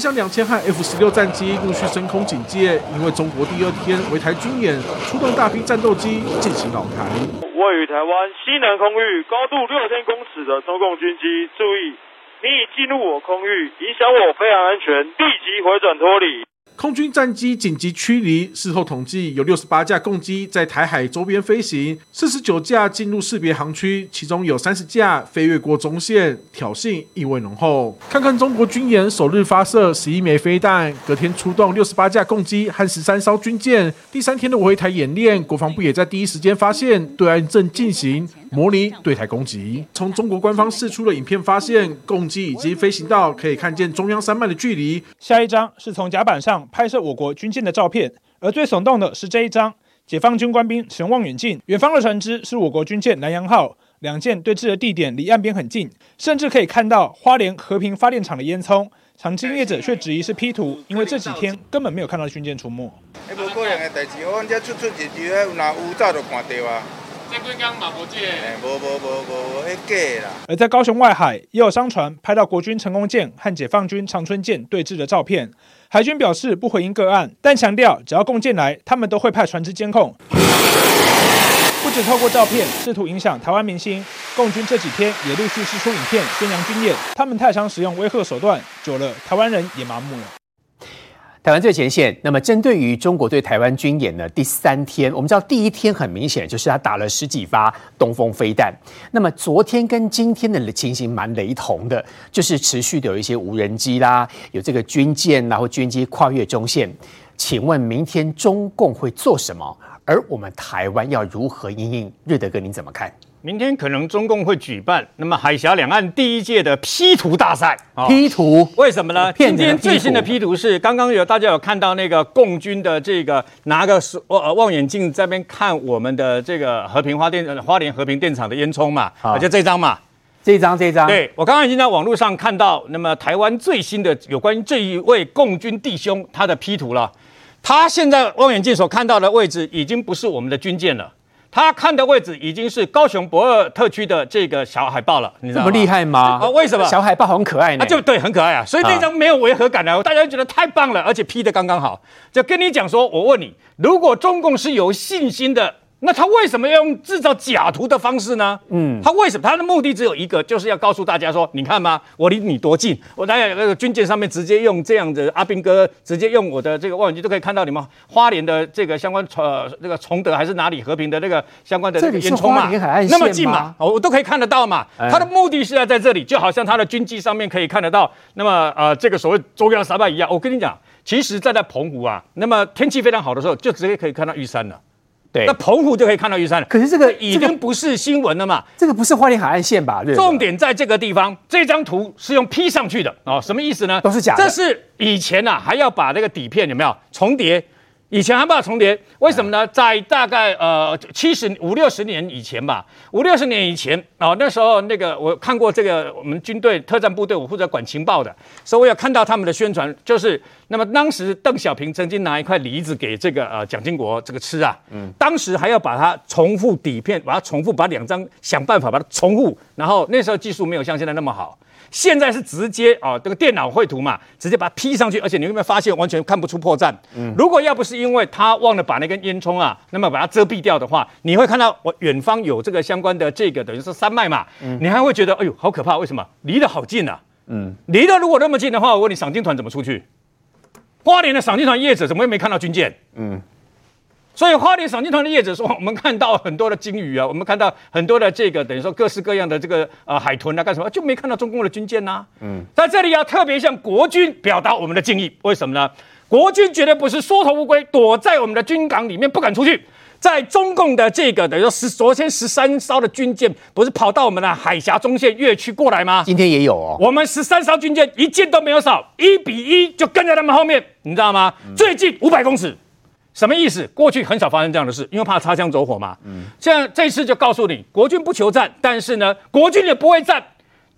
象两千和 F 十六战机陆续升空警戒，因为中国第二天围台军演，出动大批战斗机进行扰台。位于台湾西南空域高度六千公尺的中共军机，注意，你已进入我空域，影响我飞航安全，立即回转脱离。空军战机紧急驱离，事后统计有六十八架共机在台海周边飞行，四十九架进入识别航区，其中有三十架飞越过中线，挑衅意味浓厚。看看中国军演首日发射十一枚飞弹，隔天出动六十八架共机和十三艘军舰，第三天的围台演练，国防部也在第一时间发现对岸正进行模拟对台攻击。从中国官方释出的影片发现，共机已经飞行到可以看见中央山脉的距离。下一张是从甲板上。拍摄我国军舰的照片，而最耸动的是这一张，解放军官兵使用望远镜，远方的船只是我国军舰南洋号，两舰对峙的地点离岸边很近，甚至可以看到花莲和平发电厂的烟囱。长经业者却质疑是 P 图，因为这几天根本没有看到军舰出没。而在高雄外海，也有商船拍到国军成功舰和解放军长春舰对峙的照片。海军表示不回应个案，但强调只要共舰来，他们都会派船只监控。不止透过照片试图影响台湾明星，共军这几天也陆续释出影片宣扬军演，他们太常使用威吓手段，久了台湾人也麻木了。台湾最前线。那么，针对于中国对台湾军演呢，第三天，我们知道第一天很明显就是他打了十几发东风飞弹。那么昨天跟今天的情形蛮雷同的，就是持续的有一些无人机啦，有这个军舰，然后军机跨越中线。请问明天中共会做什么？而我们台湾要如何因应？瑞德哥，您怎么看？明天可能中共会举办那么海峡两岸第一届的 P 图大赛。P 图为什么呢？今天最新的 P 图是刚刚有大家有看到那个共军的这个拿个望望远镜在那边看我们的这个和平花电花莲和平电厂的烟囱嘛？就这张嘛，这张这张。对，我刚刚已经在网络上看到，那么台湾最新的有关于这一位共军弟兄他的 P 图了。他现在望远镜所看到的位置已经不是我们的军舰了。他看的位置已经是高雄博尔特区的这个小海豹了，你知道吗？这么厉害吗？啊，为什么？小海豹很可爱呢。啊，就对，很可爱啊，所以这张没有违和感的，啊，大家觉得太棒了，而且 P 的刚刚好。就跟你讲说，我问你，如果中共是有信心的。那他为什么要用制造假图的方式呢？嗯，他为什么？他的目的只有一个，就是要告诉大家说，你看吗？我离你多近？我在那个军舰上面直接用这样子，阿兵哥直接用我的这个望远镜都可以看到你们花莲的这个相关呃那个崇德还是哪里和平的那个相关的这个烟囱嘛？那么近嘛？我都可以看得到嘛？他的目的是要在这里，就好像他的军机上面可以看得到。那么呃，这个所谓中央山脉一样，我跟你讲，其实站在澎湖啊，那么天气非常好的时候，就直接可以看到玉山了。对，那澎湖就可以看到玉山了。可是这个已经不是新闻了嘛？这个不是花莲海岸线吧？重点在这个地方，这张图是用 P 上去的哦，什么意思呢？都是假的。这是以前呐、啊，还要把那个底片有没有重叠？以前还不要重叠，为什么呢？在大概呃七十五六十年以前吧，五六十年以前哦，那时候那个我看过这个我们军队特战部队，我负责管情报的，所以我有看到他们的宣传，就是那么当时邓小平曾经拿一块梨子给这个呃蒋经国这个吃啊，嗯，当时还要把它重复底片，把它重复，把两张想办法把它重复，然后那时候技术没有像现在那么好。现在是直接啊，这个电脑绘图嘛，直接把它 P 上去，而且你有没有发现完全看不出破绽？嗯，如果要不是因为他忘了把那根烟囱啊，那么把它遮蔽掉的话，你会看到我远方有这个相关的这个等于是山脉嘛，嗯，你还会觉得哎呦好可怕，为什么？离得好近啊，嗯，离得如果那么近的话，我问你赏金团怎么出去？花莲的赏金团业者怎么会没看到军舰？嗯。所以花莲赏鲸团的业者说，我们看到很多的鲸鱼啊，我们看到很多的这个等于说各式各样的这个呃海豚啊，干什么就没看到中共的军舰呐、啊？嗯，在这里要特别向国军表达我们的敬意。为什么呢？国军绝对不是缩头乌龟，躲在我们的军港里面不敢出去。在中共的这个等于说十昨天十三艘的军舰不是跑到我们的海峡中线越区过来吗？今天也有哦。我们十三艘军舰一件都没有少，一比一就跟在他们后面，你知道吗？嗯、最近五百公尺。什么意思？过去很少发生这样的事，因为怕擦枪走火嘛。嗯，现在这次就告诉你，国军不求战，但是呢，国军也不会战。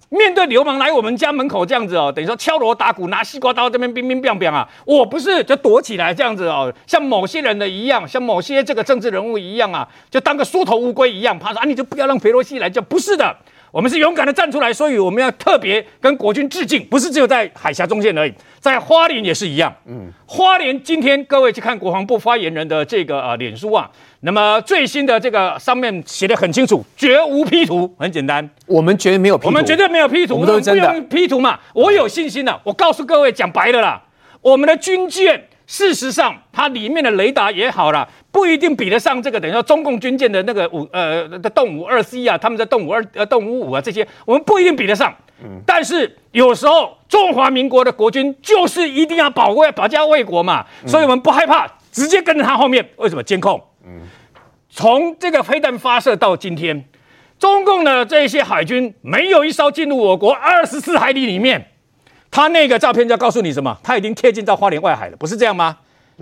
面对流氓来我们家门口这样子哦，等于说敲锣打鼓，拿西瓜刀这边乒乒乓乓啊，我不是就躲起来这样子哦，像某些人的一样，像某些这个政治人物一样啊，就当个缩头乌龟一样，怕说啊，你就不要让佩洛西来，就不是的。我们是勇敢的站出来，所以我们要特别跟国军致敬，不是只有在海峡中线而已，在花莲也是一样。嗯，花莲今天各位去看国防部发言人的这个呃脸书啊，那么最新的这个上面写的很清楚，绝无 P 图，很简单，我们绝对没有 P 图，我们绝对没有 P 图，我们都是真的。不用 P 图嘛，我有信心的，我告诉各位，讲白了啦，我们的军舰。事实上，它里面的雷达也好了，不一定比得上这个。等于说，中共军舰的那个五呃的动五二 C 啊，他们在动五二呃动五五啊这些，我们不一定比得上。嗯。但是有时候中华民国的国军就是一定要保卫保家卫国嘛，所以我们不害怕，直接跟着他后面。为什么监控？嗯。从这个飞弹发射到今天，中共的这些海军没有一艘进入我国二十四海里里面。他那个照片就要告诉你什么？他已经贴近到花莲外海了，不是这样吗？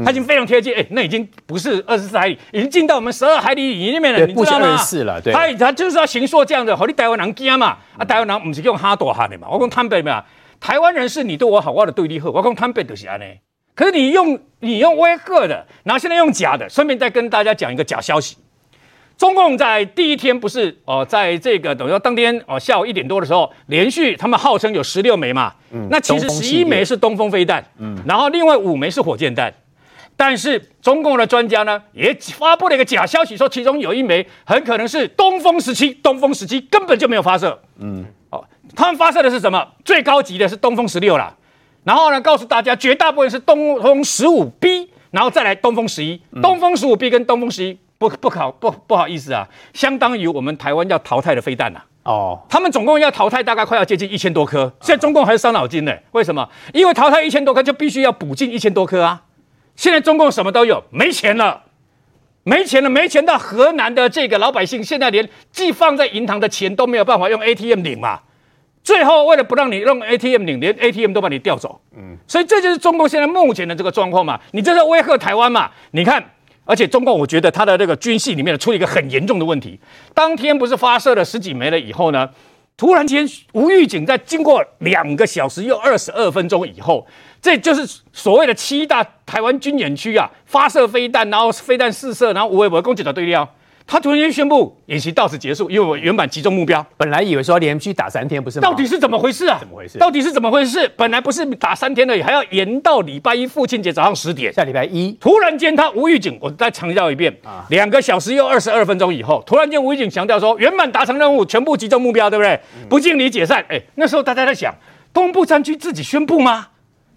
他已经非常贴近，哎、欸，那已经不是二十四海里，已经进到我们十二海里里面了，你知道吗？了，对。他他就是要行说这样的，好，你台湾人惊嘛？啊，台湾人不是用哈多哈的嘛？我讲坦白嘛，台湾人是你对我好，我的对你好，我讲坦白就是安尼。可是你用你用威吓的，然后现在用假的，顺便再跟大家讲一个假消息。中共在第一天不是哦，在这个等于说当天哦下午一点多的时候，连续他们号称有十六枚嘛，嗯，那其实十一枚是东风飞弹，嗯，然后另外五枚是火箭弹，但是中共的专家呢也发布了一个假消息，说其中有一枚很可能是东风十七，东风十七根本就没有发射，嗯，哦，他们发射的是什么？最高级的是东风十六啦，然后呢告诉大家绝大部分是东风十五 B，然后再来东风十一，东风十五 B 跟东风十一。不不考不不好意思啊，相当于我们台湾要淘汰的飞弹呐。哦，他们总共要淘汰大概快要接近一千多颗，现在中共还是伤脑筋呢。为什么？因为淘汰一千多颗就必须要补进一千多颗啊。现在中共什么都有，没钱了，没钱了，没钱到河南的这个老百姓现在连寄放在银行的钱都没有办法用 ATM 领嘛。最后为了不让你用 ATM 领，连 ATM 都把你调走。嗯，所以这就是中共现在目前的这个状况嘛。你这是威吓台湾嘛？你看。而且中共，我觉得他的这个军系里面出了一个很严重的问题。当天不是发射了十几枚了以后呢，突然间无预警，在经过两个小时又二十二分钟以后，这就是所谓的七大台湾军演区啊，发射飞弹，然后飞弹试射，然后无微博攻击到对料。他突然间宣布演习到此结束，因为我原本集中目标，本来以为说连续打三天不是吗？到底是怎么回事啊？怎么回事？到底是怎么回事？本来不是打三天而已，还要延到礼拜一父亲节早上十点。下礼拜一，突然间他无预警，我再强调一遍啊，两个小时又二十二分钟以后，突然间无预警强调说圆满达成任务，全部集中目标，对不对？嗯、不敬礼解散。哎，那时候大家在想，东部战区自己宣布吗？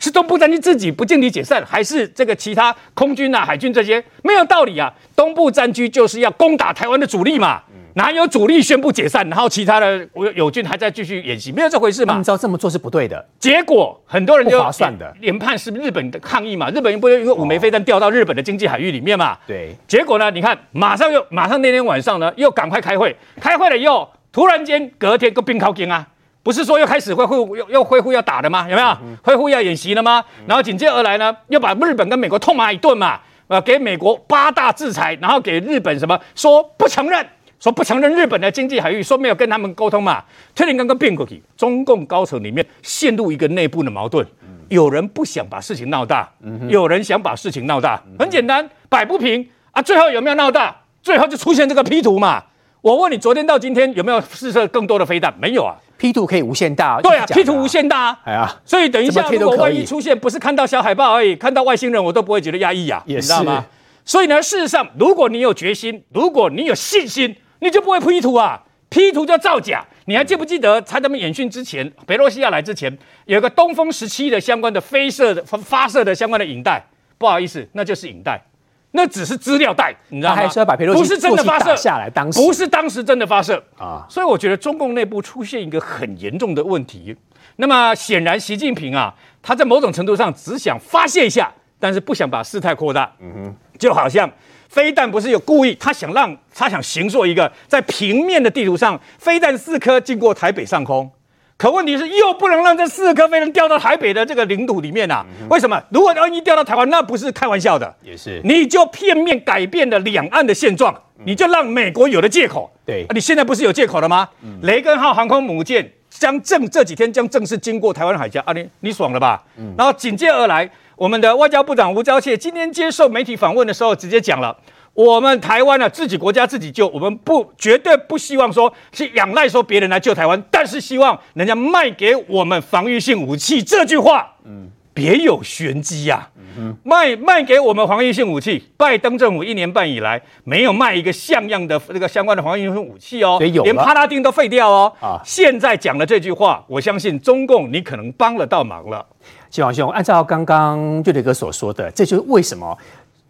是东部战区自己不尽力解散，还是这个其他空军啊、海军这些没有道理啊？东部战区就是要攻打台湾的主力嘛，哪有主力宣布解散，然后其他的友军还在继续演习？没有这回事嘛？你知道这么做是不对的，结果很多人就不划算的研判是日本的抗议嘛？日本人不是因为五枚飞弹掉到日本的经济海域里面嘛？对，结果呢？你看，马上又马上那天晚上呢，又赶快开会，开会了以后，突然间隔天个兵靠紧啊！不是说又开始恢复又又恢复要打的吗？有没有恢复要演习了吗？然后紧接而来呢，又把日本跟美国痛骂一顿嘛，呃，给美国八大制裁，然后给日本什么说不承认，说不承认日本的经济海域，说没有跟他们沟通嘛。特林刚刚变过去，中共高层里面陷入一个内部的矛盾，有人不想把事情闹大，有人想把事情闹大，很简单，摆不平啊。最后有没有闹大？最后就出现这个 P 图嘛。我问你，昨天到今天有没有试射更多的飞弹？没有啊。P 图可以无限大，对啊，P 图无限大啊，哎呀，所以等一下如果万一出现，不是看到小海报而已，看到外星人我都不会觉得压抑啊，你知道吗？所以呢，事实上，如果你有决心，如果你有信心，你就不会 P 图啊，P 图叫造假。你还记不记得，在他们演训之前，北洛西亚来之前，有个东风十七的相关的飞射的发射的相关的影带，不好意思，那就是影带。那只是资料带，你知道吗？还是要把裴洛西不是真的发射下来，当时不是当时真的发射啊，所以我觉得中共内部出现一个很严重的问题。那么显然，习近平啊，他在某种程度上只想发泄一下，但是不想把事态扩大。嗯哼，就好像飞弹不是有故意，他想让他想形塑一个在平面的地图上，飞弹四颗经过台北上空。可问题是，又不能让这四颗飞弹掉到台北的这个领土里面啊？为什么？如果万一掉到台湾，那不是开玩笑的。也是，你就片面改变了两岸的现状，你就让美国有了借口。对，你现在不是有借口了吗？雷根号航空母舰将正这几天将正式经过台湾海峡啊，你你爽了吧？然后紧接而来，我们的外交部长吴钊燮今天接受媒体访问的时候，直接讲了。我们台湾呢、啊，自己国家自己救，我们不绝对不希望说去仰赖说别人来救台湾，但是希望人家卖给我们防御性武器。这句话，嗯，别有玄机呀、啊。嗯，卖卖给我们防御性武器，拜登政府一年半以来没有卖一个像样的这个相关的防御性武器哦，连帕拉丁都废掉哦。啊，现在讲了这句话，我相信中共你可能帮了到忙了。嶔煌兄，按照刚刚瑞德哥所说的，这就是为什么。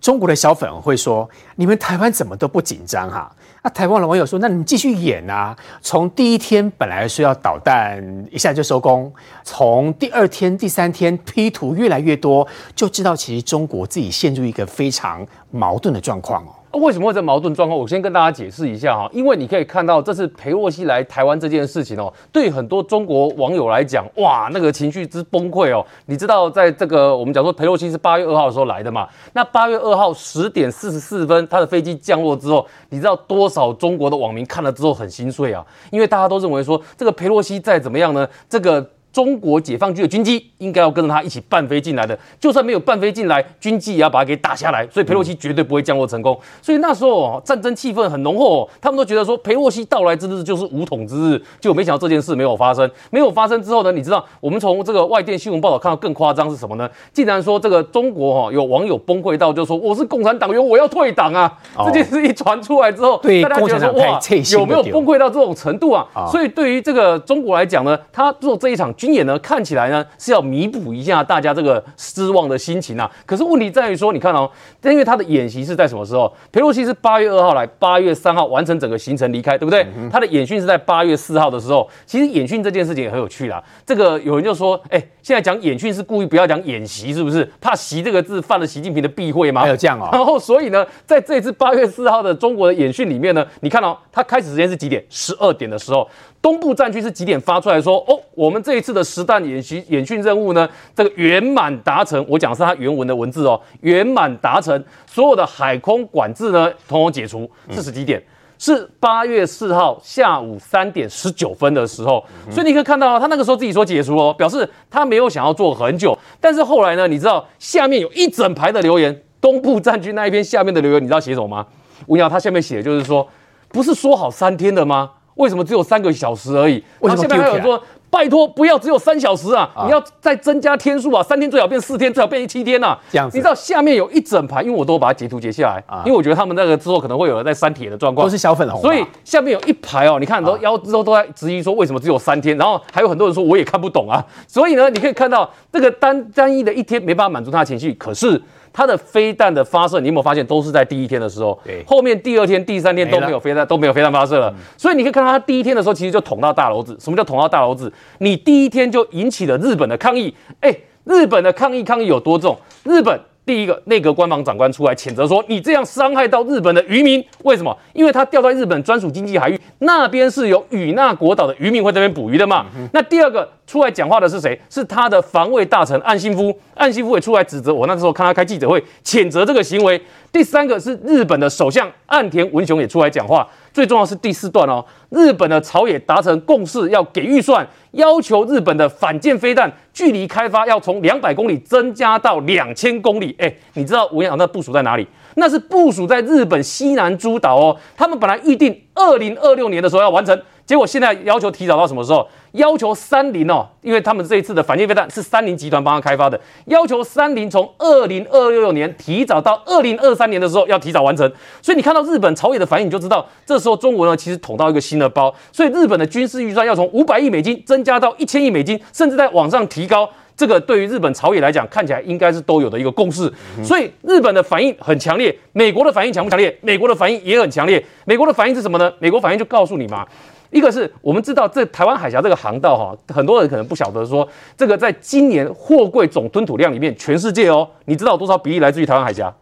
中国的小粉会说：“你们台湾怎么都不紧张哈？”那台湾的网友说：“那你们继续演啊！从第一天本来说要导弹一下就收工，从第二天、第三天 P 图越来越多，就知道其实中国自己陷入一个非常矛盾的状况哦。”为什么会这矛盾状况？我先跟大家解释一下哈，因为你可以看到这次裴洛西来台湾这件事情哦，对很多中国网友来讲，哇，那个情绪之崩溃哦。你知道，在这个我们讲说裴洛西是八月二号的时候来的嘛？那八月二号十点四十四分，他的飞机降落之后，你知道多少中国的网民看了之后很心碎啊？因为大家都认为说，这个裴洛西再怎么样呢，这个。中国解放军的军机应该要跟着他一起伴飞进来的，就算没有伴飞进来，军机也要把它给打下来。所以佩洛西绝对不会降落成功。所以那时候哦，战争气氛很浓厚哦，他们都觉得说佩洛西到来之日就是武统之日，结果没想到这件事没有发生。没有发生之后呢，你知道我们从这个外电新闻报道看到更夸张是什么呢？竟然说这个中国哈有网友崩溃到就说我是共产党员，我要退党啊！这件事一传出来之后，大家觉得说哇，有没有崩溃到这种程度啊？所以对于这个中国来讲呢，他做这一场。军演呢，看起来呢是要弥补一下大家这个失望的心情啊。可是问题在于说，你看哦，因为他的演习是在什么时候？裴洛西是八月二号来，八月三号完成整个行程离开，对不对？他的演训是在八月四号的时候。其实演训这件事情也很有趣啦。这个有人就说，哎，现在讲演训是故意不要讲演习，是不是？怕“习”这个字犯了习近平的避讳吗？还有这样啊。然后所以呢，在这次八月四号的中国的演训里面呢，你看哦，他开始时间是几点？十二点的时候。东部战区是几点发出来说哦，我们这一次的实弹演习演训任务呢，这个圆满达成。我讲的是它原文的文字哦，圆满达成，所有的海空管制呢，统统解除。这是几点？是八月四号下午三点十九分的时候。所以你可以看到，他那个时候自己说解除哦，表示他没有想要做很久。但是后来呢，你知道下面有一整排的留言，东部战区那一篇下面的留言，你知道写什么吗？吴瑶他下面写的就是说，不是说好三天的吗？为什么只有三个小时而已？为什么有人说，拜托不要只有三小时啊！你要再增加天数啊！三天最好变四天，最好变七天呐！这样子，你知道下面有一整排，因为我都把它截图截下来，因为我觉得他们那个之后可能会有人在删帖的状况，都是小粉红，所以下面有一排哦，你看都腰之后都在质疑说为什么只有三天，然后还有很多人说我也看不懂啊，所以呢，你可以看到这个单单一的一天没办法满足他的情绪，可是。它的飞弹的发射，你有没有发现都是在第一天的时候？对，后面第二天、第三天都没有飞弹，都没有飞弹发射了。嗯、所以你可以看到，它第一天的时候其实就捅到大楼子。什么叫捅到大楼子？你第一天就引起了日本的抗议。哎，日本的抗议抗议有多重？日本。第一个内阁官房长官出来谴责说：“你这样伤害到日本的渔民，为什么？因为他掉在日本专属经济海域，那边是有与那国岛的渔民会在那边捕鱼的嘛。嗯”那第二个出来讲话的是谁？是他的防卫大臣岸信夫。岸信夫也出来指责我，那时候看他开记者会谴责这个行为。第三个是日本的首相岸田文雄也出来讲话。最重要是第四段哦，日本的朝野达成共识，要给预算，要求日本的反舰飞弹距离开发要从两百公里增加到两千公里。哎，你知道我跟你讲那部署在哪里？那是部署在日本西南诸岛哦。他们本来预定二零二六年的时候要完成。结果现在要求提早到什么时候？要求三菱哦，因为他们这一次的反舰飞弹是三菱集团帮他开发的，要求三菱从二零二六年提早到二零二三年的时候要提早完成。所以你看到日本朝野的反应，你就知道这时候中国呢其实捅到一个新的包。所以日本的军事预算要从五百亿美金增加到一千亿美金，甚至在往上提高。这个对于日本朝野来讲，看起来应该是都有的一个共识。所以日本的反应很强烈，美国的反应强不强烈？美国的反应也很强烈。美国的反应是什么呢？美国反应就告诉你嘛。一个是我们知道，这台湾海峡这个航道哈，很多人可能不晓得说，这个在今年货柜总吞吐量里面，全世界哦，你知道有多少比例来自于台湾海峡？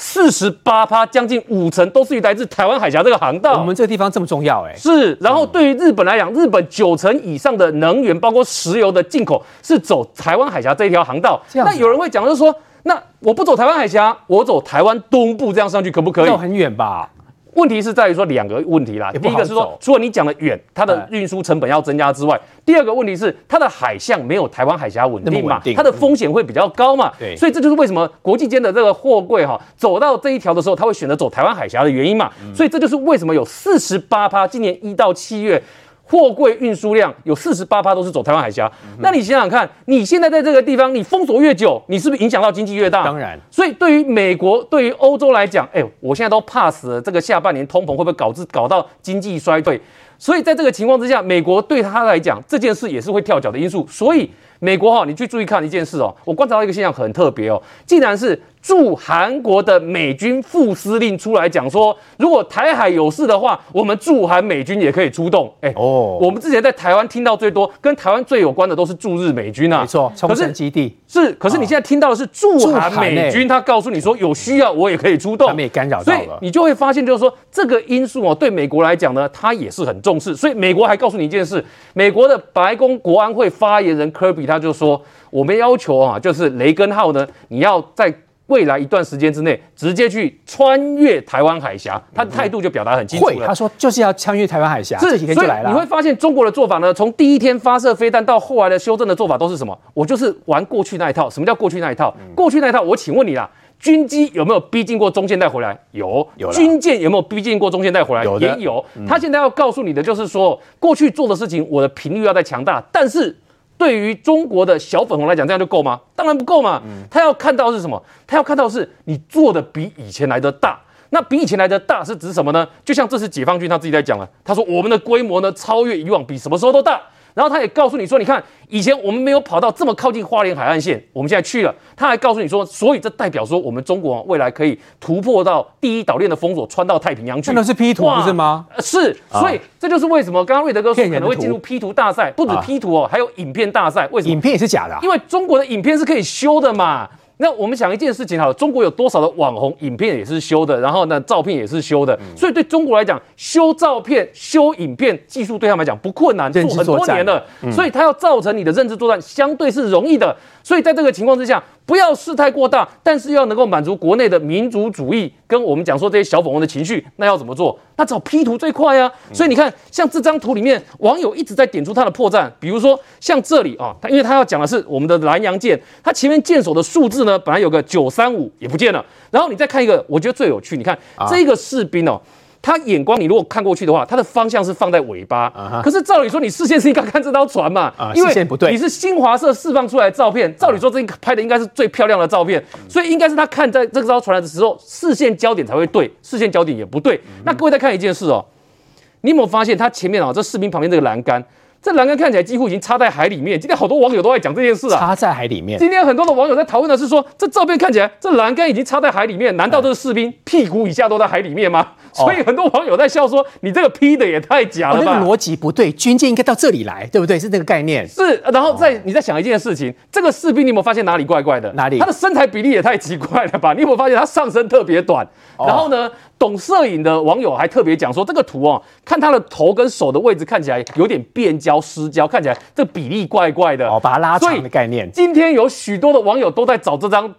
四十八趴，将近五成都是来自台湾海峡这个航道。我们这个地方这么重要哎，是。然后对于日本来讲，日本九成以上的能源，包括石油的进口，是走台湾海峡这一条航道。那有人会讲，就是说，那我不走台湾海峡，我走台湾东部这样上去可不可以？要很远吧？问题是在于说两个问题啦。第一个是说，除了你讲的远，它的运输成本要增加之外，第二个问题是它的海象没有台湾海峡稳定嘛，它的风险会比较高嘛。对，所以这就是为什么国际间的这个货柜哈走到这一条的时候，它会选择走台湾海峡的原因嘛。所以这就是为什么有四十八趴，今年一到七月。货柜运输量有四十八趴都是走台湾海峡，那你想想看，你现在在这个地方，你封锁越久，你是不是影响到经济越大？当然。所以对于美国、对于欧洲来讲，哎，我现在都怕死了，这个下半年通膨会不会导致搞到经济衰退？所以在这个情况之下，美国对他来讲这件事也是会跳脚的因素。所以美国哈，你去注意看一件事哦，我观察到一个现象很特别哦，竟然是。驻韩国的美军副司令出来讲说，如果台海有事的话，我们驻韩美军也可以出动。哎，哦，我们之前在台湾听到最多跟台湾最有关的都是驻日美军啊，没错，冲绳基地是。可是你现在听到的是驻韩美军，他告诉你说有需要我也可以出动，他们也干扰到了，所以你就会发现就是说这个因素哦，对美国来讲呢，它也是很重视。所以美国还告诉你一件事，美国的白宫国安会发言人科比他就说，我们要求啊，就是雷根号呢，你要在。未来一段时间之内，直接去穿越台湾海峡，他的态度就表达很清楚了。他说就是要穿越台湾海峡，这几天就来了。你会发现中国的做法呢，从第一天发射飞弹到后来的修正的做法都是什么？我就是玩过去那一套。什么叫过去那一套？过去那一套，我请问你啦，军机有没有逼近过中线带回来？有。有。军舰有没有逼近过中线带回来？有。也有。他现在要告诉你的就是说，过去做的事情，我的频率要再强大，但是。对于中国的小粉红来讲，这样就够吗？当然不够嘛。他要看到是什么？他要看到是你做的比以前来的大。那比以前来的大是指什么呢？就像这次解放军他自己在讲了，他说我们的规模呢超越以往，比什么时候都大。然后他也告诉你说，你看以前我们没有跑到这么靠近花莲海岸线，我们现在去了。他还告诉你说，所以这代表说我们中国未来可以突破到第一岛链的封锁，穿到太平洋去。真的是 P 图不是吗？是，所以这就是为什么刚刚瑞德哥说可能会进入 P 图大赛，不止 P 图哦，还有影片大赛。为什么？影片也是假的啊？因为中国的影片是可以修的嘛。那我们想一件事情哈，中国有多少的网红影片也是修的，然后呢，照片也是修的，嗯、所以对中国来讲，修照片、修影片技术对他们来讲不困难，做很多年了，嗯、所以它要造成你的认知作战相对是容易的。所以在这个情况之下，不要事态过大，但是要能够满足国内的民族主义跟我们讲说这些小粉红的情绪，那要怎么做？那找 P 图最快啊！所以你看，像这张图里面，网友一直在点出它的破绽，比如说像这里啊，他因为他要讲的是我们的南洋舰，它前面舰首的数字呢，本来有个九三五也不见了，然后你再看一个，我觉得最有趣，你看这个士兵哦。他眼光，你如果看过去的话，他的方向是放在尾巴。Uh huh. 可是照理说，你视线是应该看这艘船嘛？Uh, 因为你是新华社释放出来的照片。照理说，这拍的应该是最漂亮的照片，uh. 所以应该是他看在这艘船的时候，视线焦点才会对，视线焦点也不对。Uh. 那各位再看一件事哦，你有没有发现他前面啊、哦，这士兵旁边这个栏杆？这栏杆看起来几乎已经插在海里面。今天好多网友都在讲这件事啊，插在海里面。今天很多的网友在讨论的是说，这照片看起来这栏杆已经插在海里面，难道这个士兵屁股以下都在海里面吗？哦、所以很多网友在笑说，你这个 P 的也太假了吧？哦、那个逻辑不对，军舰应该到这里来，对不对？是这个概念。是，然后再你再想一件事情，这个士兵你有没有发现哪里怪怪的？哪里？他的身材比例也太奇怪了吧？你有没有发现他上身特别短？哦、然后呢？懂摄影的网友还特别讲说，这个图哦，看他的头跟手的位置看起来有点变焦失焦，看起来这个比例怪怪的哦，把它拉长的概念。今天有许多的网友都在找这张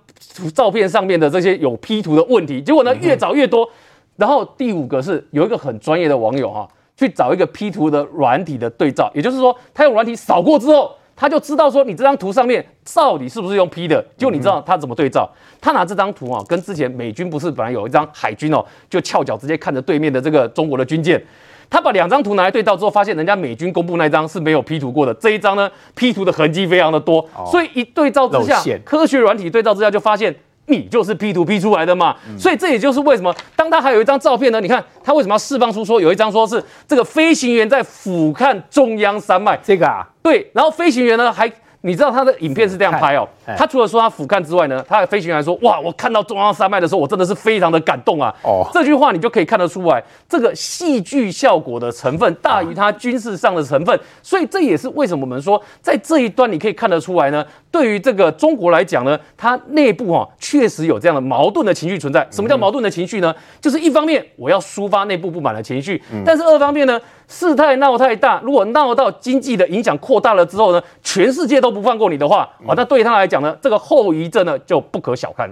照片上面的这些有 P 图的问题，结果呢越找越多。然后第五个是有一个很专业的网友哈，去找一个 P 图的软体的对照，也就是说他用软体扫过之后。他就知道说你这张图上面到底是不是用 P 的，就你知道他怎么对照？他拿这张图啊，跟之前美军不是本来有一张海军哦，就翘脚直接看着对面的这个中国的军舰，他把两张图拿来对照之后，发现人家美军公布那张是没有 P 图过的，这一张呢 P 图的痕迹非常的多，所以一对照之下，科学软体对照之下就发现。你就是 P 图 P 出来的嘛，嗯、所以这也就是为什么，当他还有一张照片呢？你看他为什么要释放出说有一张说是这个飞行员在俯瞰中央山脉，这个啊，对，然后飞行员呢还。你知道他的影片是这样拍哦，他除了说他俯瞰之外呢，他的飞行员还说，哇，我看到中央山脉的时候，我真的是非常的感动啊。哦，这句话你就可以看得出来，这个戏剧效果的成分大于它军事上的成分，所以这也是为什么我们说在这一段你可以看得出来呢。对于这个中国来讲呢，它内部哈确实有这样的矛盾的情绪存在。什么叫矛盾的情绪呢？就是一方面我要抒发内部不满的情绪，但是二方面呢，事态闹太大，如果闹到经济的影响扩大了之后呢，全世界都不放过你的话，啊，那对他来讲呢，这个后遗症呢就不可小看。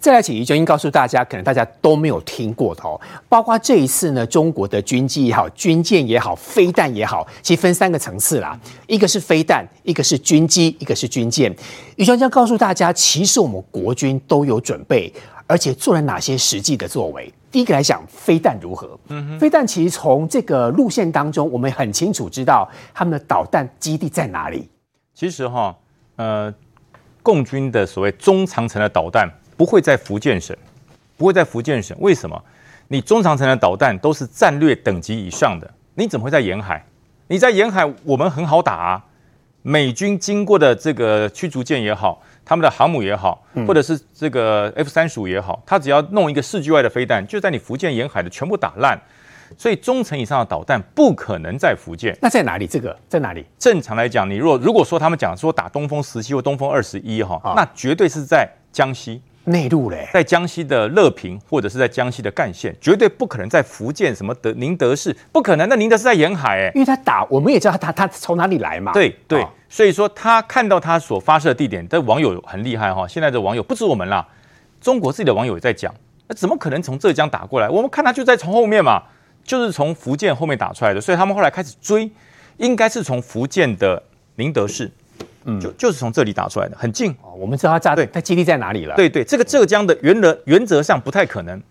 再来，请怡君告诉大家，可能大家都没有听过的哦，包括这一次呢，中国的军机也好，军舰也好，飞弹也好，其实分三个层次啦，一个是飞弹，一个是军机，一个是军舰。怡君将告诉大家，其实我们国军都有准备，而且做了哪些实际的作为。第一个来讲，飞弹如何？嗯哼，飞弹其实从这个路线当中，我们很清楚知道他们的导弹基地在哪里。其实哈，呃，共军的所谓中长程的导弹。不会在福建省，不会在福建省。为什么？你中长程的导弹都是战略等级以上的，你怎么会在沿海？你在沿海，我们很好打啊。美军经过的这个驱逐舰也好，他们的航母也好，或者是这个 F 三十五也好，他只要弄一个视距外的飞弹，就在你福建沿海的全部打烂。所以中程以上的导弹不可能在福建。那在哪里？这个在哪里？正常来讲，你若如果说他们讲说打东风十七或东风二十一哈，那绝对是在江西。内陆嘞，在江西的乐平或者是在江西的赣县，绝对不可能在福建什么德宁德市，不可能。那宁德是在沿海哎，因为他打，我们也知道他他从哪里来嘛。对对，哦、所以说他看到他所发射的地点，的网友很厉害哈。现在的网友不止我们啦，中国自己的网友也在讲，那怎么可能从浙江打过来？我们看他就在从后面嘛，就是从福建后面打出来的，所以他们后来开始追，应该是从福建的宁德市。嗯，就就是从这里打出来的，很近。哦，我们知道它炸对，它基地在哪里了？对对，这个浙江的原则原则上不太可能，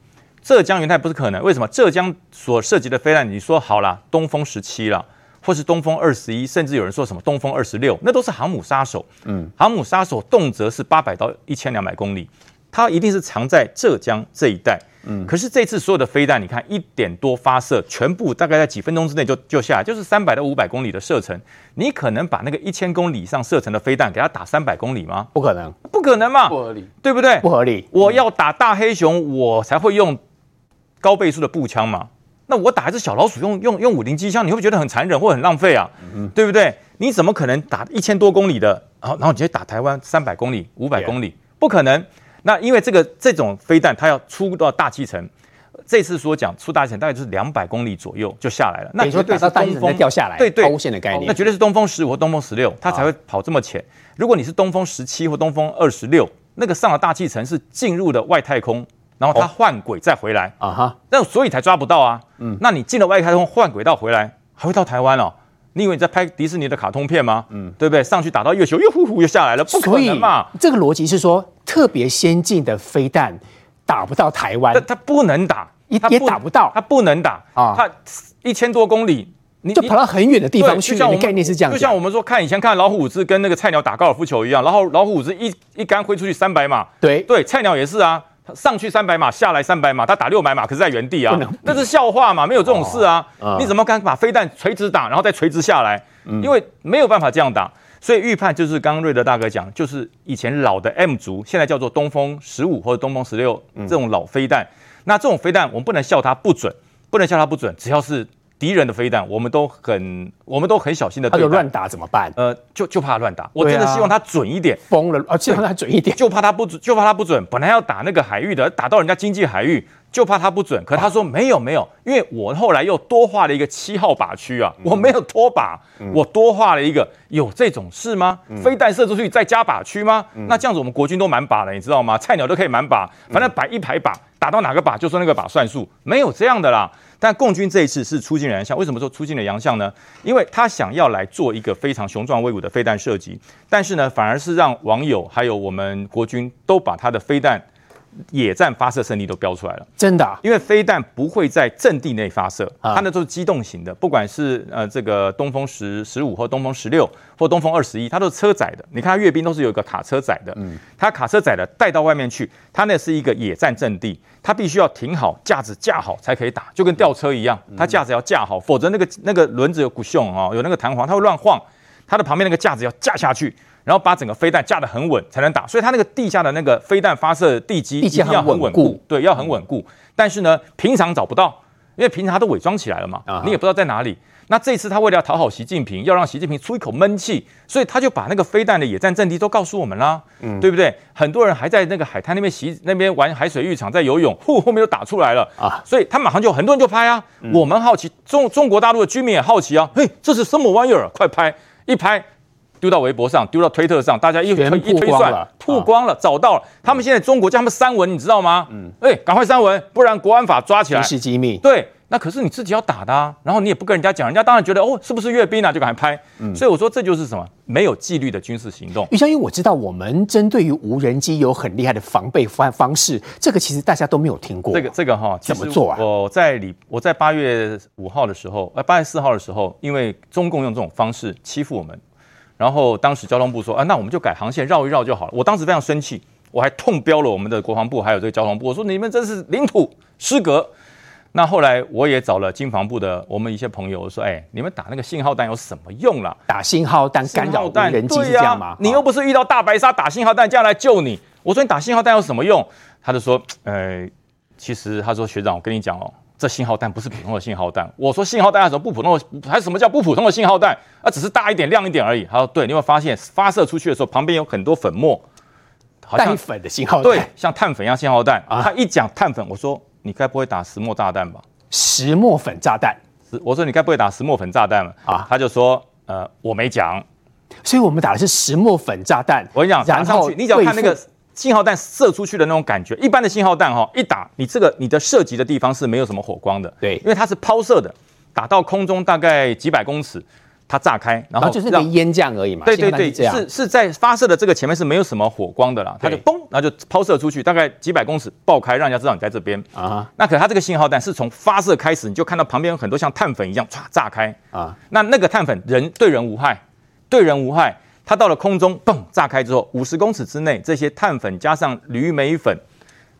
浙江原来不是可能。为什么？浙江所涉及的飞弹，你说好了，东风十七了，或是东风二十一，甚至有人说什么东风二十六，那都是航母杀手。嗯，航母杀手动辄是八百到一千两百公里，它一定是藏在浙江这一带。嗯，可是这次所有的飞弹，你看一点多发射，全部大概在几分钟之内就就下来，就是三百到五百公里的射程。你可能把那个一千公里以上射程的飞弹给它打三百公里吗？不可能，不可能嘛，不合理，对不对？不合理。我要打大黑熊，我才会用高倍数的步枪嘛。那我打一只小老鼠用，用用用五零机枪，你会不会觉得很残忍或很浪费啊？嗯，对不对？你怎么可能打一千多公里的，然后然后直接打台湾三百公里、五百公里？不可能。那因为这个这种飞弹，它要出到大气层，这次所讲出大气层大概就是两百公里左右就下来了。那你说对，它大气层掉下来，对对，超限的概念，那绝对是东风十五或东风十六，它才会跑这么浅。如果你是东风十七或东风二十六，那个上了大气层是进入了外太空，然后它换轨再回来啊哈，那所以才抓不到啊。嗯，那你进了外太空换轨道回来，还会到台湾哦？你以为你在拍迪士尼的卡通片吗？嗯，对不对？上去打到月球，又呼呼又下来了，不可能嘛？这个逻辑是说，特别先进的飞弹打不到台湾，它不能打，也也打不到，它不能打啊！它一千多公里，你就跑到很远的地方去。就像我们概念是这样，就像我们说看以前看老虎伍兹跟那个菜鸟打高尔夫球一样，然后老虎伍兹一一杆挥出去三百码，对对，菜鸟也是啊。上去三百码，下来三百码，他打六百码，可是在原地啊，那是笑话嘛？没有这种事啊！哦、你怎么敢把飞弹垂直打，然后再垂直下来？嗯、因为没有办法这样打，所以预判就是刚刚瑞德大哥讲，就是以前老的 M 族，现在叫做东风十五或者东风十六这种老飞弹。嗯、那这种飞弹我们不能笑它不准，不能笑它不准，只要是。敌人的飞弹，我们都很，我们都很小心的。他就乱打怎么办？呃，就就怕乱打。我真的希望他准一点。疯了啊！希望他准一点。就怕他不准，就怕他不准。本来要打那个海域的，打到人家经济海域，就怕他不准。可他说没有没有，因为我后来又多画了一个七号靶区啊，我没有拖靶，我多画了一个。有这种事吗？飞弹射出去再加靶区吗？那这样子我们国军都满靶了，你知道吗？菜鸟都可以满靶，反正摆一排靶，打到哪个靶就说那个靶算数，没有这样的啦。但共军这一次是出尽了洋相，为什么说出尽了洋相呢？因为他想要来做一个非常雄壮威武的飞弹射击，但是呢，反而是让网友还有我们国军都把他的飞弹。野战发射胜利都标出来了，真的、啊，因为飞弹不会在阵地内发射，它那都是机动型的，不管是呃这个东风十十五或东风十六或东风二十一，它都是车载的。你看它阅兵都是有一个卡车载的，嗯，它卡车载的带到外面去，它那是一个野战阵地，它必须要停好，架子架好才可以打，就跟吊车一样，它架子要架好，否则那个那个轮子有鼓胸啊，有那个弹簧，它会乱晃，它的旁边那个架子要架下去。然后把整个飞弹架得很稳才能打，所以它那个地下的那个飞弹发射地基一定要很稳固，对，要很稳固。但是呢，平常找不到，因为平常它都伪装起来了嘛，你也不知道在哪里。那这次他为了要讨好习近平，要让习近平出一口闷气，所以他就把那个飞弹的野战阵地都告诉我们啦，嗯，对不对？很多人还在那个海滩那边洗那边玩海水浴场，在游泳，呼，后面就打出来了啊，所以他马上就很多人就拍啊，我们好奇，中中国大陆的居民也好奇啊，嘿，这是什么玩意儿？快拍，一拍。丢到微博上，丢到推特上，大家一推一推算，曝光了，找到了。他们现在中国叫他们删文，你知道吗？嗯，哎，赶快删文，不然国安法抓起来。军事机密。对，那可是你自己要打的啊，然后你也不跟人家讲，人家当然觉得哦，是不是阅兵啊，就赶快拍。嗯，所以我说这就是什么没有纪律的军事行动。于将军，我知道我们针对于无人机有很厉害的防备方方式，这个其实大家都没有听过。这个这个哈，怎么做啊？我在里我在八月五号的时候，呃，八月四号的时候，因为中共用这种方式欺负我们。然后当时交通部说啊，那我们就改航线绕一绕就好了。我当时非常生气，我还痛标了我们的国防部还有这个交通部，我说你们真是领土失格。那后来我也找了经防部的我们一些朋友说，哎，你们打那个信号弹有什么用啦？打信号弹干扰无人机是这样吗？你又不是遇到大白鲨打信号弹这样来救你。我说你打信号弹有什么用？他就说，呃，其实他说学长，我跟你讲哦。这信号弹不是普通的信号弹。我说信号弹还有什么不普通的？还是什么叫不普通的信号弹？啊，只是大一点、亮一点而已。他说对，你会发现发射出去的时候，旁边有很多粉末，带粉的信号弹，对，像碳粉一样信号弹。啊，他一讲碳粉，我说你该不会打石墨炸弹吧？石墨粉炸弹？我说你该不会打石墨粉炸弹了？啊，他就说呃，我没讲。所以我们打的是石墨粉炸弹。我跟你讲，打上去，你只要看那个。信号弹射出去的那种感觉，一般的信号弹哈，一打你这个你的射击的地方是没有什么火光的，对，因为它是抛射的，打到空中大概几百公尺，它炸开，然后，就是个烟降而已嘛。对对对，是是，是在发射的这个前面是没有什么火光的啦，它就嘣，然后就抛射出去，大概几百公尺爆开，让人家知道你在这边啊。那可它这个信号弹是从发射开始，你就看到旁边有很多像碳粉一样唰炸开啊，那那个碳粉人对人无害，对人无害。它到了空中，嘣，炸开之后，五十公尺之内，这些碳粉加上铝镁粉，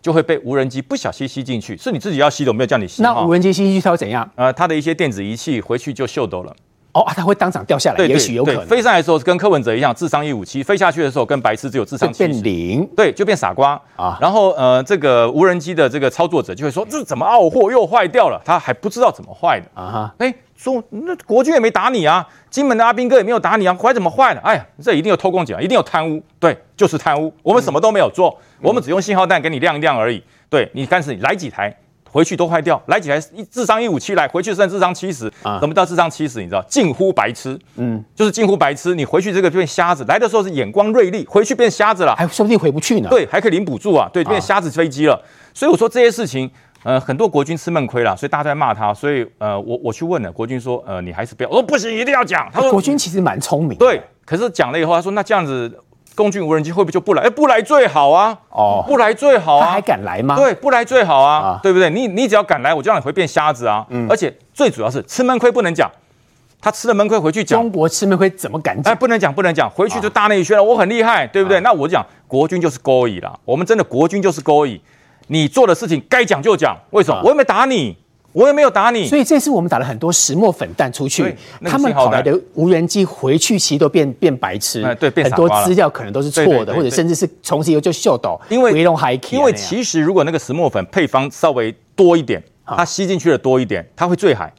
就会被无人机不小心吸进去。是你自己要吸的，我没有叫你吸。那无人机吸进去它会怎样？呃，它的一些电子仪器回去就秀逗了。哦，它会当场掉下来。对，也许有可能。飞上来的时候跟柯文哲一样，智商一五七；飞下去的时候跟白痴只有智商七。变零。对，就变傻瓜啊。然后呃，这个无人机的这个操作者就会说：“这怎么奥货又坏掉了？”他还不知道怎么坏的啊哈。哎。说那国军也没打你啊，金门的阿兵哥也没有打你啊，坏怎么坏了？哎呀，这一定有偷工减料，一定有贪污，对，就是贪污。我们什么都没有做，嗯、我们只用信号弹给你亮一亮而已。对你，但是你来几台回去都坏掉，来几台一智商一五七来回去剩智商七十，啊，什么叫智商七十？你知道，近乎白痴，嗯，就是近乎白痴。你回去这个变瞎子，来的时候是眼光锐利，回去变瞎子了，还说不定回不去呢。对，还可以领补助啊，对，变瞎子飞机了。啊、所以我说这些事情。呃，很多国军吃闷亏了，所以大家都在骂他。所以，呃，我我去问了国军说，呃，你还是不要。我说不行，一定要讲。他说国军其实蛮聪明。对，可是讲了以后，他说那这样子，共军无人机会不会就不来？哎，不来最好啊。哦，不来最好啊。他还敢来吗？对，不来最好啊，啊对不对？你你只要敢来，我就让你会变瞎子啊。嗯。而且最主要是吃闷亏不能讲，他吃了闷亏回去讲。中国吃闷亏怎么敢讲？哎，不能讲，不能讲，回去就大内宣了，我很厉害，对不对？啊、那我讲国军就是勾引了，我们真的国军就是勾引。你做的事情该讲就讲，为什么？我又没打你，我又没有打你。所以这次我们打了很多石墨粉弹出去，他们跑来的无人机回去其实都变变白痴，很多资料可能都是错的，或者甚至是从此以后就秀逗。因为因为其实如果那个石墨粉配方稍微多一点，它吸进去的多一点，它会坠海，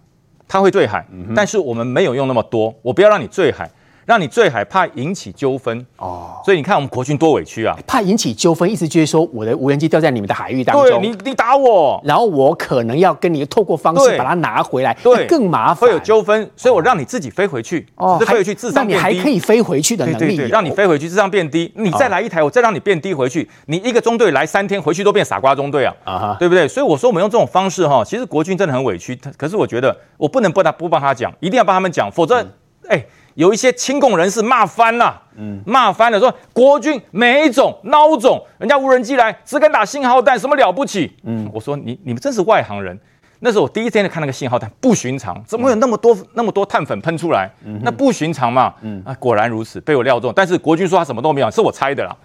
它会坠海。但是我们没有用那么多，我不要让你坠海。让你最害怕引起纠纷。哦，所以你看我们国军多委屈啊！怕引起纠纷，意思就是说我的无人机掉在你们的海域当中，对，你你打我，然后我可能要跟你透过方式把它拿回来，对，更麻烦，会有纠纷，所以我让你自己飞回去哦，飞回去智商变低，那你还可以飞回去的能力，对对对，让你飞回去智商变低，你再来一台，我再让你变低回去，你一个中队来三天回去都变傻瓜中队啊，对不对？所以我说我们用这种方式哈，其实国军真的很委屈，可是我觉得我不能不他不帮他讲，一定要帮他们讲，否则哎。有一些亲共人士骂翻了，嗯，骂翻了，说国军没种孬种，人家无人机来只敢打信号弹，什么了不起？嗯，我说你你们真是外行人。那时候我第一天就看那个信号弹，不寻常，怎么会有那么多那么多碳粉喷出来？那不寻常嘛，嗯啊，果然如此，被我料中。但是国军说他什么都没有，是我猜的啦。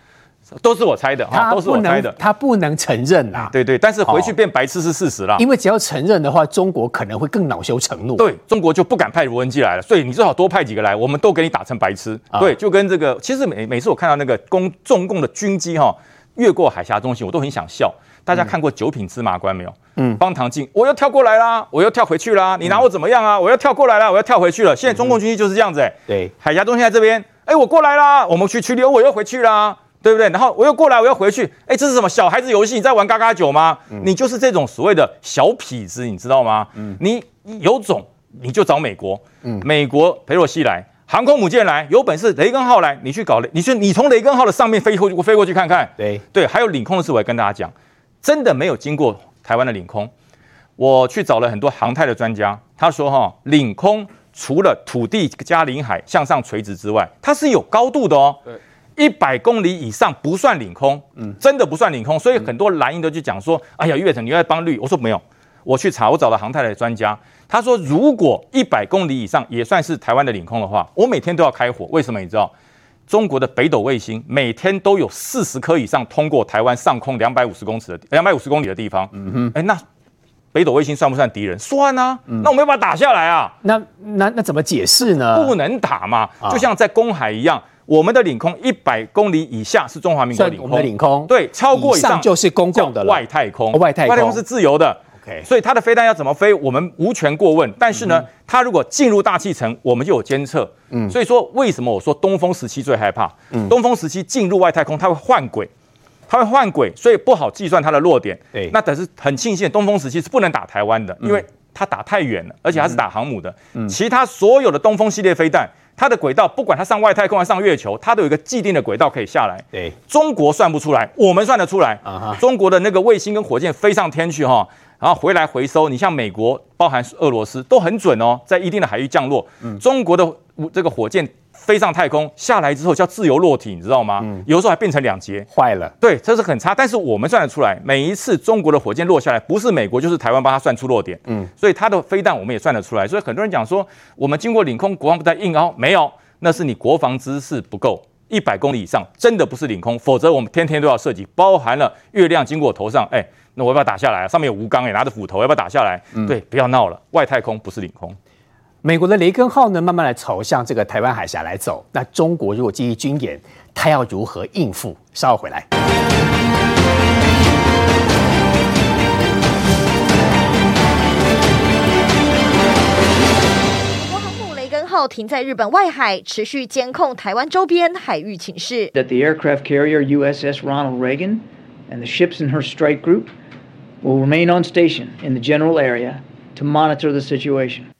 都是我猜的啊，都是我猜的。他不能承认啦。对对，但是回去变白痴是事实啦。因为只要承认的话，中国可能会更恼羞成怒。对，中国就不敢派无人机来了。所以你最好多派几个来，我们都给你打成白痴。对，就跟这个，其实每每次我看到那个攻中共的军机哈，越过海峡中心，我都很想笑。大家看过《九品芝麻官》没有？嗯。方唐镜，我又跳过来啦，我又跳回去啦。你拿我怎么样啊？我又跳过来啦，我又跳回去了。现在中共军机就是这样子，哎。对。海峡中心在这边，哎，我过来啦，我们去驱离，我又回去啦。对不对？然后我又过来，我又回去。哎，这是什么小孩子游戏？你在玩嘎嘎酒吗？嗯、你就是这种所谓的小痞子，你知道吗？嗯、你有种你就找美国。嗯、美国佩洛西来，航空母舰来，有本事雷根号来，你去搞雷，你去你从雷根号的上面飞过去，我飞过去看看。对对，还有领空的事，我也跟大家讲，真的没有经过台湾的领空。我去找了很多航太的专家，他说哈，领空除了土地加领海向上垂直之外，它是有高度的哦。对，一百公里以上不算领空，嗯，真的不算领空。所以很多蓝营都去讲说，哎呀，岳成你要帮绿，我说没有，我去查，我找了航太的专家。他说：“如果一百公里以上也算是台湾的领空的话，我每天都要开火。为什么？你知道，中国的北斗卫星每天都有四十颗以上通过台湾上空两百五十公尺的两百五十公里的地方。嗯哼，哎，那北斗卫星算不算敌人？算啊。嗯、那我们要把它打下来啊。那那那怎么解释呢？不能打嘛。就像在公海一样，我们的领空一百公里以下是中华民国领空。我们的领空对，超过以上，就是公共的外太空。外太空，外太空是自由的。” Okay. 所以它的飞弹要怎么飞，我们无权过问。但是呢，嗯、它如果进入大气层，我们就有监测。嗯，所以说为什么我说东风十七最害怕？嗯，东风十七进入外太空，它会换轨，它会换轨，所以不好计算它的落点。对，那但是很庆幸，东风十七是不能打台湾的，因为它打太远了，而且它是打航母的。嗯，其他所有的东风系列飞弹，它的轨道不管它上外太空还是上月球，它都有一个既定的轨道可以下来。对，中国算不出来，我们算得出来。中国的那个卫星跟火箭飞上天去哈。然后回来回收，你像美国，包含俄罗斯都很准哦，在一定的海域降落。嗯，中国的这个火箭飞上太空下来之后叫自由落体，你知道吗？嗯，有时候还变成两节，坏了。对，这是很差。但是我们算得出来，每一次中国的火箭落下来，不是美国就是台湾帮他算出落点。嗯，所以它的飞弹我们也算得出来。所以很多人讲说，我们经过领空，国防部在硬凹，没有，那是你国防知识不够。一百公里以上真的不是领空，否则我们天天都要射击，包含了月亮经过我头上，哎。那我要不要打下来？上面有吴刚哎，拿着斧头，要不要打下来？嗯、对，不要闹了。外太空不是领空。美国的雷根号呢，慢慢的朝向这个台湾海峡来走。那中国如果进行军演，它要如何应付？稍后回来。国航母雷根号停在日本外海，持续监控台湾周边海域情势。That the aircraft carrier USS Ronald Reagan and the ships in her strike group will remain on station in the general area to monitor the situation.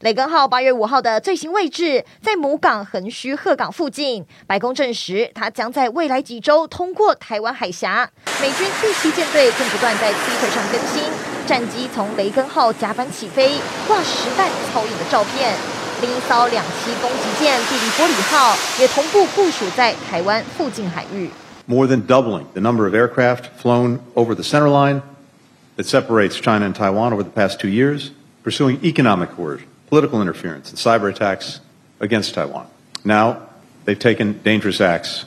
雷根号八月五号的最新位置在母港横须贺港附近。白宫证实，它将在未来几周通过台湾海峡。美军第七舰队更不断在 Twitter 上更新战机从雷根号甲板起飞、挂实弹操演的照片。另一艘两栖攻击舰蒂利波里号也同步部署在台湾附近海域。More than doubling the number of aircraft flown over the center line that separates China and Taiwan over the past two years, pursuing economic coercion, political interference, and cyber attacks against Taiwan. Now, they've taken dangerous acts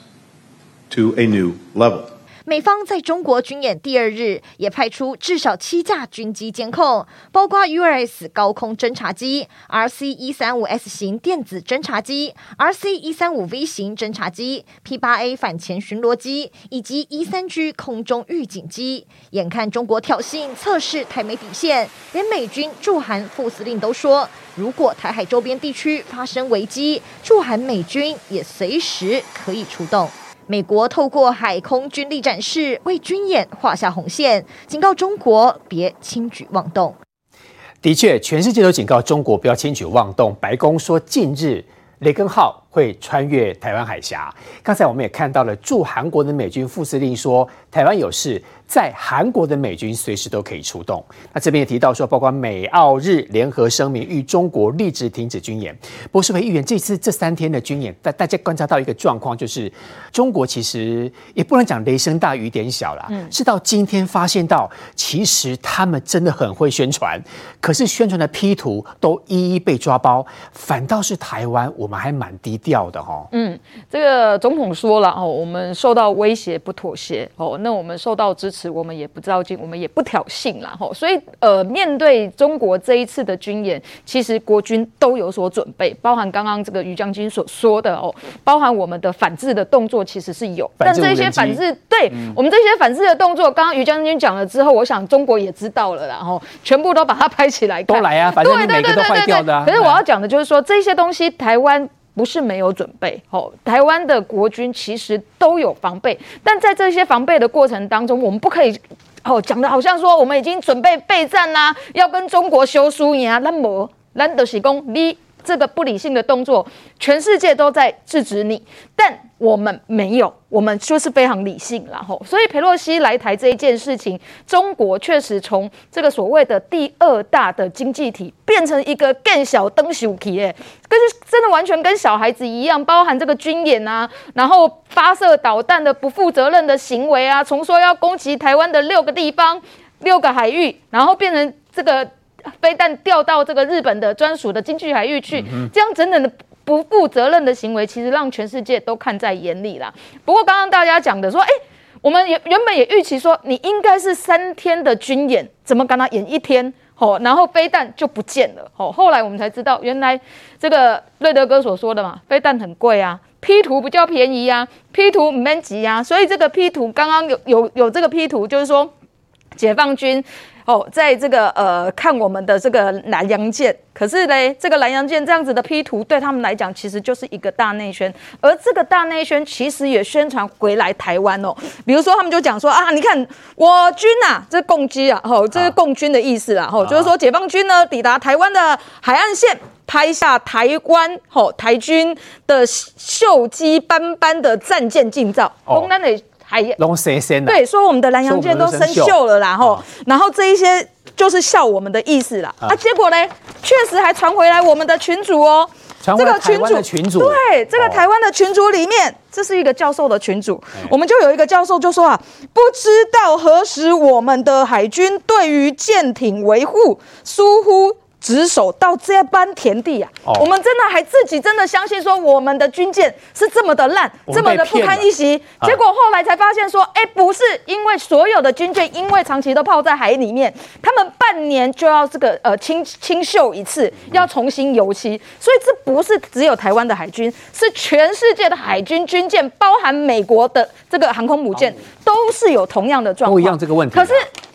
to a new level. 美方在中国军演第二日，也派出至少七架军机监控，包括 U2S 高空侦察机、RC 一三五 S 型电子侦察机、RC 一三五 V 型侦察机、P 八 A 反潜巡逻机以及 E 三 G 空中预警机。眼看中国挑衅测试台美底线，连美军驻韩副司令都说，如果台海周边地区发生危机，驻韩美军也随时可以出动。美国透过海空军力展示，为军演画下红线，警告中国别轻举妄动。的确，全世界都警告中国不要轻举妄动。白宫说，近日雷根号会穿越台湾海峡。刚才我们也看到了驻韩国的美军副司令说，台湾有事。在韩国的美军随时都可以出动。那这边也提到说，包括美、澳、日联合声明，与中国立即停止军演。波士维议员这次这三天的军演，大大家观察到一个状况，就是中国其实也不能讲雷声大雨点小啦，嗯，是到今天发现到，其实他们真的很会宣传，可是宣传的 P 图都一一被抓包，反倒是台湾我们还蛮低调的哈。嗯，这个总统说了哦，我们受到威胁不妥协哦，那我们受到支持。我们也不照进，我们也不挑衅啦。吼，所以呃，面对中国这一次的军演，其实国军都有所准备，包含刚刚这个于将军所说的哦，包含我们的反制的动作其实是有，但这些反制，对、嗯、我们这些反制的动作，刚刚于将军讲了之后，我想中国也知道了，然后全部都把它拍起来看，都来啊，反正每个都坏掉的、啊。可是我要讲的就是说，这些东西台湾。不是没有准备，哦，台湾的国军其实都有防备，但在这些防备的过程当中，我们不可以，哦，讲的好像说我们已经准备备战啦、啊，要跟中国修书一样，那么咱就是讲你这个不理性的动作，全世界都在制止你，但我们没有，我们就是非常理性，然后，所以裴洛西来台这一件事情，中国确实从这个所谓的第二大的经济体变成一个更小灯小体，哎，跟真的完全跟小孩子一样，包含这个军演啊，然后发射导弹的不负责任的行为啊，从说要攻击台湾的六个地方、六个海域，然后变成这个。飞弹掉到这个日本的专属的经济海域去，这样整整的不负责任的行为，其实让全世界都看在眼里啦。不过刚刚大家讲的说，哎，我们也原本也预期说，你应该是三天的军演，怎么跟他演一天？哦，然后飞弹就不见了。哦，后来我们才知道，原来这个瑞德哥所说的嘛，飞弹很贵啊，P 图比较便宜啊，P 图唔免急啊，所以这个 P 图刚刚有有有这个 P 图，就是说解放军。哦，在这个呃，看我们的这个南洋舰，可是呢，这个南洋舰这样子的 P 图对他们来讲，其实就是一个大内宣，而这个大内宣其实也宣传回来台湾哦。比如说，他们就讲说啊，你看我军呐，这共机啊，吼，这是共军的意思啦，吼，就是说解放军呢抵达台湾的海岸线，拍下台湾吼台军的锈迹斑斑的战舰近照，哦，那里。哎呀，对，说我们的南洋舰都生锈。了啦，然后，然后这一些就是笑我们的意思啦。啊，结果呢，确实还传回来我们的群主哦，这个群主，群主，对，这个台湾的群主里面，这是一个教授的群主，我们就有一个教授就说啊，不知道何时我们的海军对于舰艇维护疏忽。值守到这般田地啊！Oh. 我们真的还自己真的相信说我们的军舰是这么的烂，这么的不堪一击。结果后来才发现说，哎、欸，不是，因为所有的军舰因为长期都泡在海里面，他们半年就要这个呃清清锈一次，要重新油漆，所以这不是只有台湾的海军，是全世界的海军军舰，包含美国的这个航空母舰，都是有同样的状况。不一样这个问题。可是。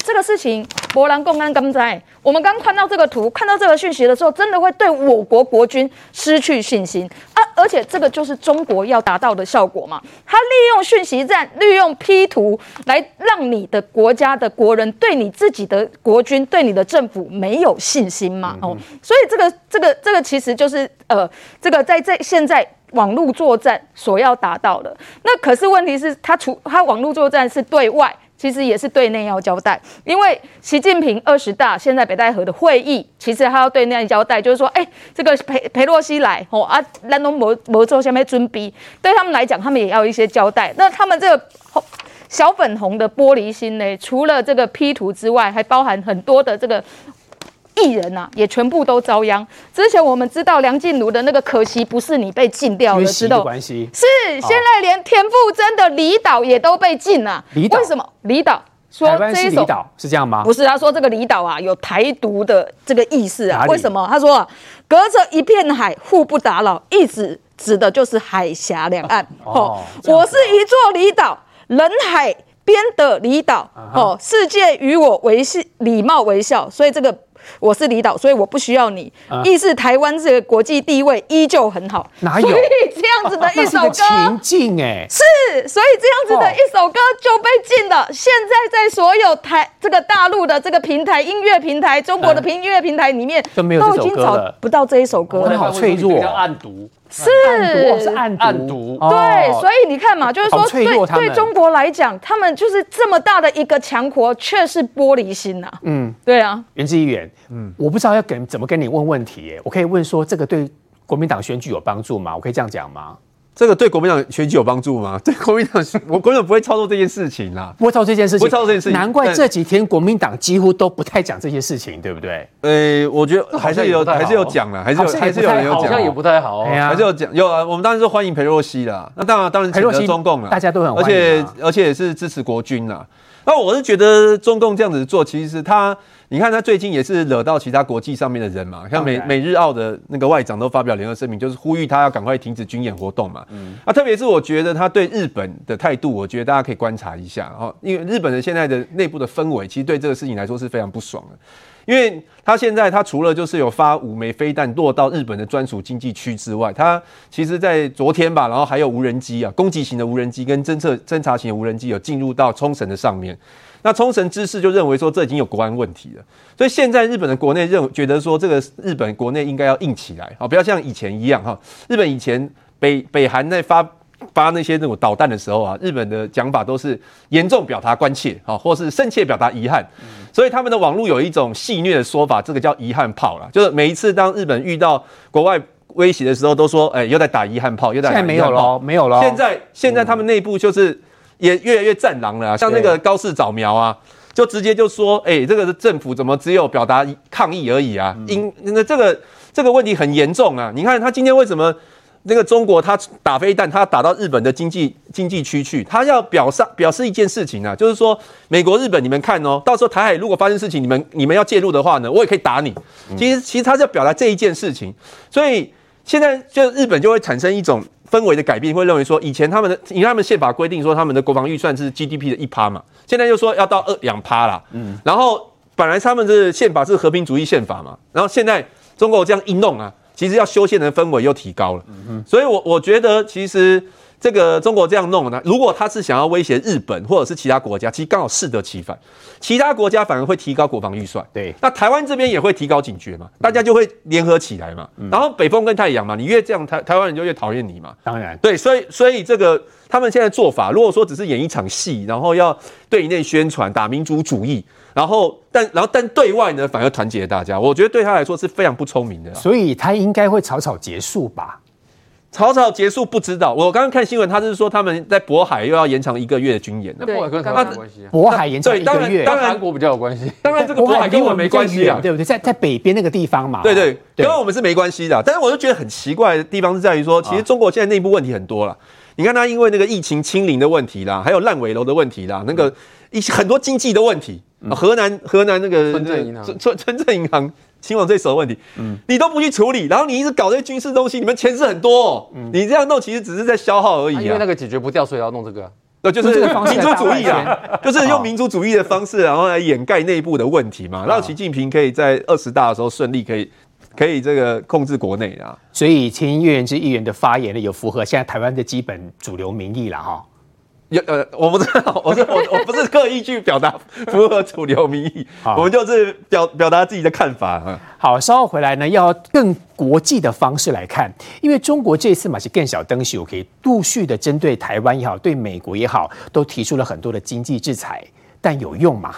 这个事情，波兰共安刚在，我们刚看到这个图，看到这个讯息的时候，真的会对我国国军失去信心啊！而且这个就是中国要达到的效果嘛，他利用讯息战，利用 P 图来让你的国家的国人对你自己的国军、对你的政府没有信心嘛？哦，所以这个、这个、这个其实就是呃，这个在这现在网络作战所要达到的。那可是问题是，他除他网络作战是对外。其实也是对内要交代，因为习近平二十大现在北戴河的会议，其实他要对内交代，就是说，哎，这个裴裴洛西来，哦啊，兰东摩摩州下面尊逼，对他们来讲，他们也要一些交代。那他们这个小粉红的玻璃心呢，除了这个 P 图之外，还包含很多的这个。艺人呐，也全部都遭殃。之前我们知道梁静茹的那个，可惜不是你被禁掉了，知道？关系是现在连田馥甄的离岛也都被禁了。离岛为什么？离岛说这一首是这样吗？不是，他说这个离岛啊有台独的这个意思啊。为什么？他说啊，隔着一片海，互不打扰，一直指的就是海峡两岸。哦，我是一座离岛，人海边的离岛。哦，世界与我维系礼貌微笑，所以这个。我是离岛，所以我不需要你。啊、意思台湾这个国际地位依旧很好。哪有？所以这样子的一首歌，情境哎，是，所以这样子的一首歌就被禁了。哦、现在在所有台这个大陆的这个平台音乐平台，中国的平音乐平台里面，都已经找不到这一首歌了。好脆弱，暗读。是。是暗毒，对，所以你看嘛，就是说对对中国来讲，他们就是这么大的一个强国，却是玻璃心呐。嗯，对啊，袁志议员，嗯，我不知道要跟怎么跟你问问题耶，我可以问说这个对国民党选举有帮助吗？我可以这样讲吗？这个对国民党选举有帮助吗？对国民党，我国民党不会操作这件事情啦，不会操作这件事情，不会操作这件事情。难怪这几天国民党几乎都不太讲这些事情，对不对？呃，我觉得还是有，还是有讲了，还是有还是有人有讲，好像也不太好，还是有讲有啊。我们当然是欢迎裴若曦啦，那当然当然谴责中共了，大家都很欢迎，而且而且也是支持国军啦。那我是觉得中共这样子做，其实是他。你看他最近也是惹到其他国际上面的人嘛，像美美日澳的那个外长都发表联合声明，就是呼吁他要赶快停止军演活动嘛。嗯，啊，特别是我觉得他对日本的态度，我觉得大家可以观察一下哦，因为日本的现在的内部的氛围，其实对这个事情来说是非常不爽的。因为他现在他除了就是有发五枚飞弹落到日本的专属经济区之外，他其实在昨天吧，然后还有无人机啊，攻击型的无人机跟侦测侦察型的无人机有进入到冲绳的上面。那冲绳知事就认为说，这已经有国安问题了，所以现在日本的国内认觉得说，这个日本国内应该要硬起来，好，不要像以前一样哈。日本以前北北韩在发 发那些那种导弹的时候啊，日本的讲法都是严重表达关切，啊，或是深切表达遗憾。所以他们的网络有一种戏谑的说法，这个叫遗憾炮啦，就是每一次当日本遇到国外威胁的时候，都说，哎，又在打遗憾炮，又在打。现在没有了，没有了。现在现在他们内部就是。也越来越战狼了，像那个高市早苗啊，就直接就说，哎、欸，这个政府怎么只有表达抗议而已啊？因那这个这个问题很严重啊！你看他今天为什么那个中国他打飞弹，他打到日本的经济经济区去，他要表示表示一件事情啊，就是说美国日本你们看哦，到时候台海如果发生事情，你们你们要介入的话呢，我也可以打你。其实其实他是要表达这一件事情，所以现在就日本就会产生一种。氛围的改变会认为说，以前他们的，因为他们宪法规定说他们的国防预算是 GDP 的一趴嘛，现在又说要到二两趴啦。嗯，然后本来他们的宪法是和平主义宪法嘛，然后现在中国这样一弄啊，其实要修宪的氛围又提高了。嗯，所以我我觉得其实。这个中国这样弄呢？如果他是想要威胁日本或者是其他国家，其实刚好适得其反。其他国家反而会提高国防预算，对。那台湾这边也会提高警觉嘛，大家就会联合起来嘛。嗯、然后北风跟太阳嘛，你越这样，台台湾人就越讨厌你嘛。当然，对。所以所以这个他们现在做法，如果说只是演一场戏，然后要对内宣传打民族主义，然后但然后但对外呢，反而团结大家，我觉得对他来说是非常不聪明的。所以他应该会草草结束吧。草草结束不知道，我刚刚看新闻，他是说他们在渤海又要延长一个月的军演。那渤海跟台湾有关系啊？渤海延长一个月，当然韩国比较有关系。当然这个渤海跟我们没关系啊，对不对？在在北边那个地方嘛。对对，跟我们是没关系的。但是我就觉得很奇怪的地方是在于说，其实中国现在内部问题很多了。你看他因为那个疫情清零的问题啦，还有烂尾楼的问题啦，那个一些很多经济的问题。河南河南那个村镇银行，村村镇银行。亲王最熟的问题，嗯，你都不去处理，然后你一直搞这些军事东西，你们钱是很多，哦，嗯，你这样弄其实只是在消耗而已啊。因为那个解决不掉，所以要弄这个，那，就是民族主义啊，就是用民族主义的方式，然后来掩盖内部的问题嘛，让习近平可以在二十大的时候顺利可以可以这个控制国内啊。所以前叶元之议员的发言呢，有符合现在台湾的基本主流民意了哈。有呃，我不知道，我是我我不是刻意去表达符合主流民意，我们就是表表达自己的看法啊。好，稍后回来呢，要更国际的方式来看，因为中国这次嘛是更小灯秀，可以陆续的针对台湾也好，对美国也好，都提出了很多的经济制裁，但有用吗？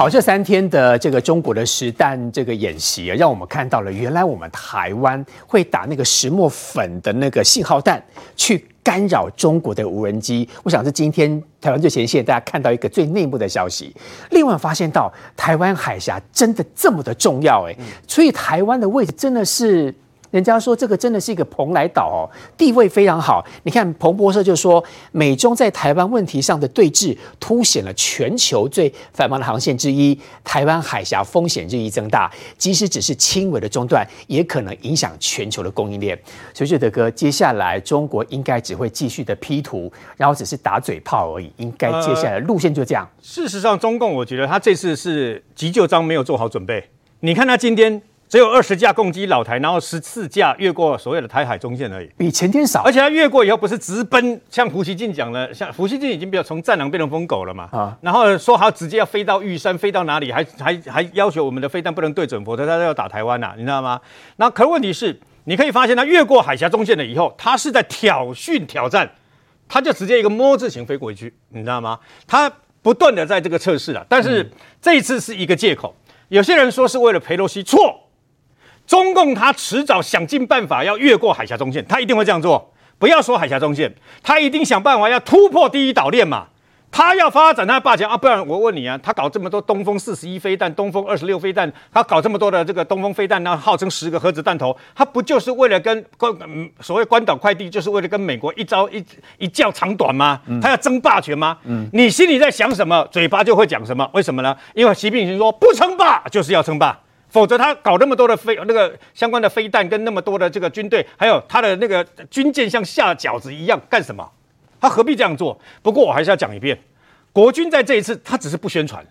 好，这三天的这个中国的实弹这个演习啊，让我们看到了原来我们台湾会打那个石墨粉的那个信号弹去干扰中国的无人机。我想是今天台湾最前线大家看到一个最内幕的消息。另外发现到台湾海峡真的这么的重要诶，所以台湾的位置真的是。人家说这个真的是一个蓬莱岛哦，地位非常好。你看彭博社就说，美中在台湾问题上的对峙，凸显了全球最繁忙的航线之一——台湾海峡风险日益增大。即使只是轻微的中断，也可能影响全球的供应链。所以，德哥，接下来中国应该只会继续的 P 图，然后只是打嘴炮而已。应该接下来路线就这样。事实上，中共我觉得他这次是急救章没有做好准备。你看他今天。只有二十架攻击老台，然后十四架越过所谓的台海中线而已，比前天少。而且他越过以后不是直奔，像胡锡进讲的，像胡锡进已经比较从战狼变成疯狗了嘛。啊，然后说好直接要飞到玉山，飞到哪里，还还还要求我们的飞弹不能对准，否则他要打台湾呐、啊，你知道吗？那可问题是，你可以发现他越过海峡中线了以后，他是在挑衅挑战，他就直接一个摸字形飞过去，你知道吗？他不断的在这个测试了，但是这一次是一个借口，有些人说是为了裴洛西，错。中共他迟早想尽办法要越过海峡中线，他一定会这样做。不要说海峡中线，他一定想办法要突破第一岛链嘛。他要发展他的霸权啊！不然我问你啊，他搞这么多东风四十一飞弹、东风二十六飞弹，他搞这么多的这个东风飞弹，那号称十个核子弹头，他不就是为了跟关所谓关岛快递，就是为了跟美国一招一一较长短吗？他要争霸权吗？嗯，你心里在想什么，嘴巴就会讲什么。为什么呢？因为习近平说不称霸就是要称霸。否则他搞那么多的飞那个相关的飞弹跟那么多的这个军队，还有他的那个军舰像下饺子一样干什么？他何必这样做？不过我还是要讲一遍，国军在这一次他只是不宣传。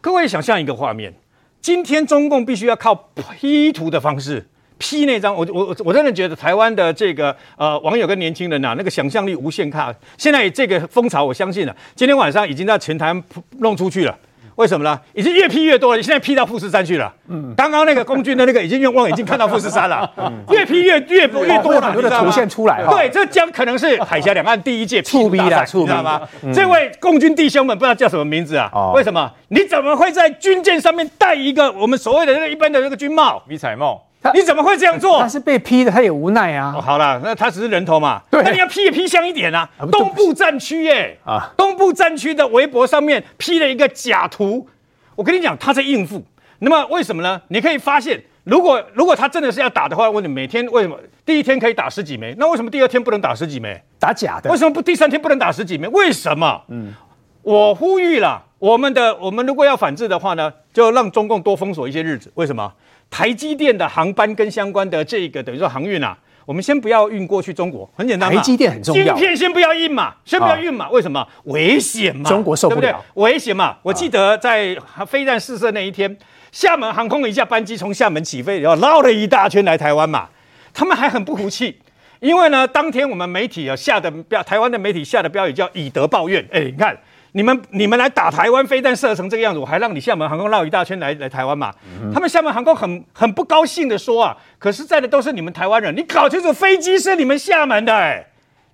各位想象一个画面，今天中共必须要靠 P 图的方式。P 那张，我我我真的觉得台湾的这个呃网友跟年轻人呐、啊，那个想象力无限大。现在这个风潮，我相信了，今天晚上已经在全台弄出去了。为什么呢？已经越批越多了，现在批到富士山去了。嗯，刚刚那个空军的那个已经用望远镜看到富士山了。嗯，越批越越越多了，很多的图现出来了。对，这将可能是海峡两岸第一届 P 图大赛，你知道吗？这位共军弟兄们不知道叫什么名字啊？为什么？你怎么会在军舰上面戴一个我们所谓的那个一般的那个军帽？迷彩帽。你怎么会这样做？他是被批的，他也无奈啊。哦、好了，那他只是人头嘛。对，那你要批也批香一点啊。啊东部战区耶，啊，东部战区的微博上面批了一个假图。我跟你讲，他在应付。那么为什么呢？你可以发现，如果如果他真的是要打的话，问你每天为什么第一天可以打十几枚？那为什么第二天不能打十几枚？打假的。为什么不第三天不能打十几枚？为什么？嗯，我呼吁了，我们的我们如果要反制的话呢，就让中共多封锁一些日子。为什么？台积电的航班跟相关的这个等于说航运啊，我们先不要运过去中国，很简单嘛。台积电很重要，先不要运嘛，先不要运嘛。为什么？危险嘛。中国受不了，对不对？危险嘛。我记得在飞弹试射那一天，厦门航空一架班机从厦门起飞，然后绕了一大圈来台湾嘛。他们还很不服气，因为呢，当天我们媒体啊下的标，台湾的媒体下的标语叫以德报怨。哎，你看。你们你们来打台湾，飞弹射成这个样子，我还让你厦门航空绕一大圈来来台湾嘛？嗯、他们厦门航空很很不高兴的说啊，可是在的都是你们台湾人，你搞清楚飞机是你们厦门的、欸，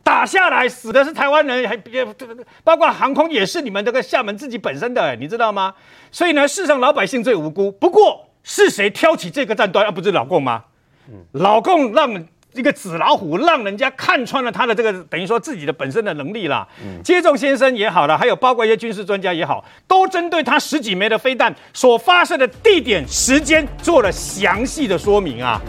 打下来死的是台湾人，还别包括航空也是你们这个厦门自己本身的、欸，你知道吗？所以呢，世上老百姓最无辜。不过是谁挑起这个战端？而、啊、不是老共吗？嗯、老共让。一个纸老虎，让人家看穿了他的这个等于说自己的本身的能力啦。嗯，接种先生也好了，还有包括一些军事专家也好，都针对他十几枚的飞弹所发射的地点、时间做了详细的说明啊。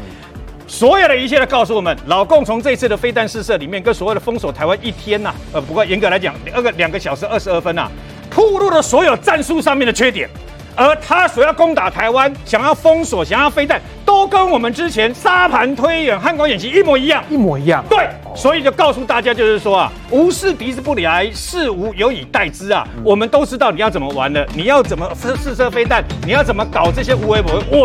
所有的一切都告诉我们，老共从这次的飞弹试射里面，跟所谓的封锁台湾一天呐、啊，呃，不过严格来讲，二个两个小时二十二分呐、啊，暴露了所有战术上面的缺点。而他所要攻打台湾，想要封锁，想要飞弹，都跟我们之前沙盘推演、汉光演习一模一样，一模一样。对，所以就告诉大家，就是说啊，无事敌之不来，事无有以待之啊。嗯、我们都知道你要怎么玩的，你要怎么试试射飞弹，你要怎么搞这些无为不为，我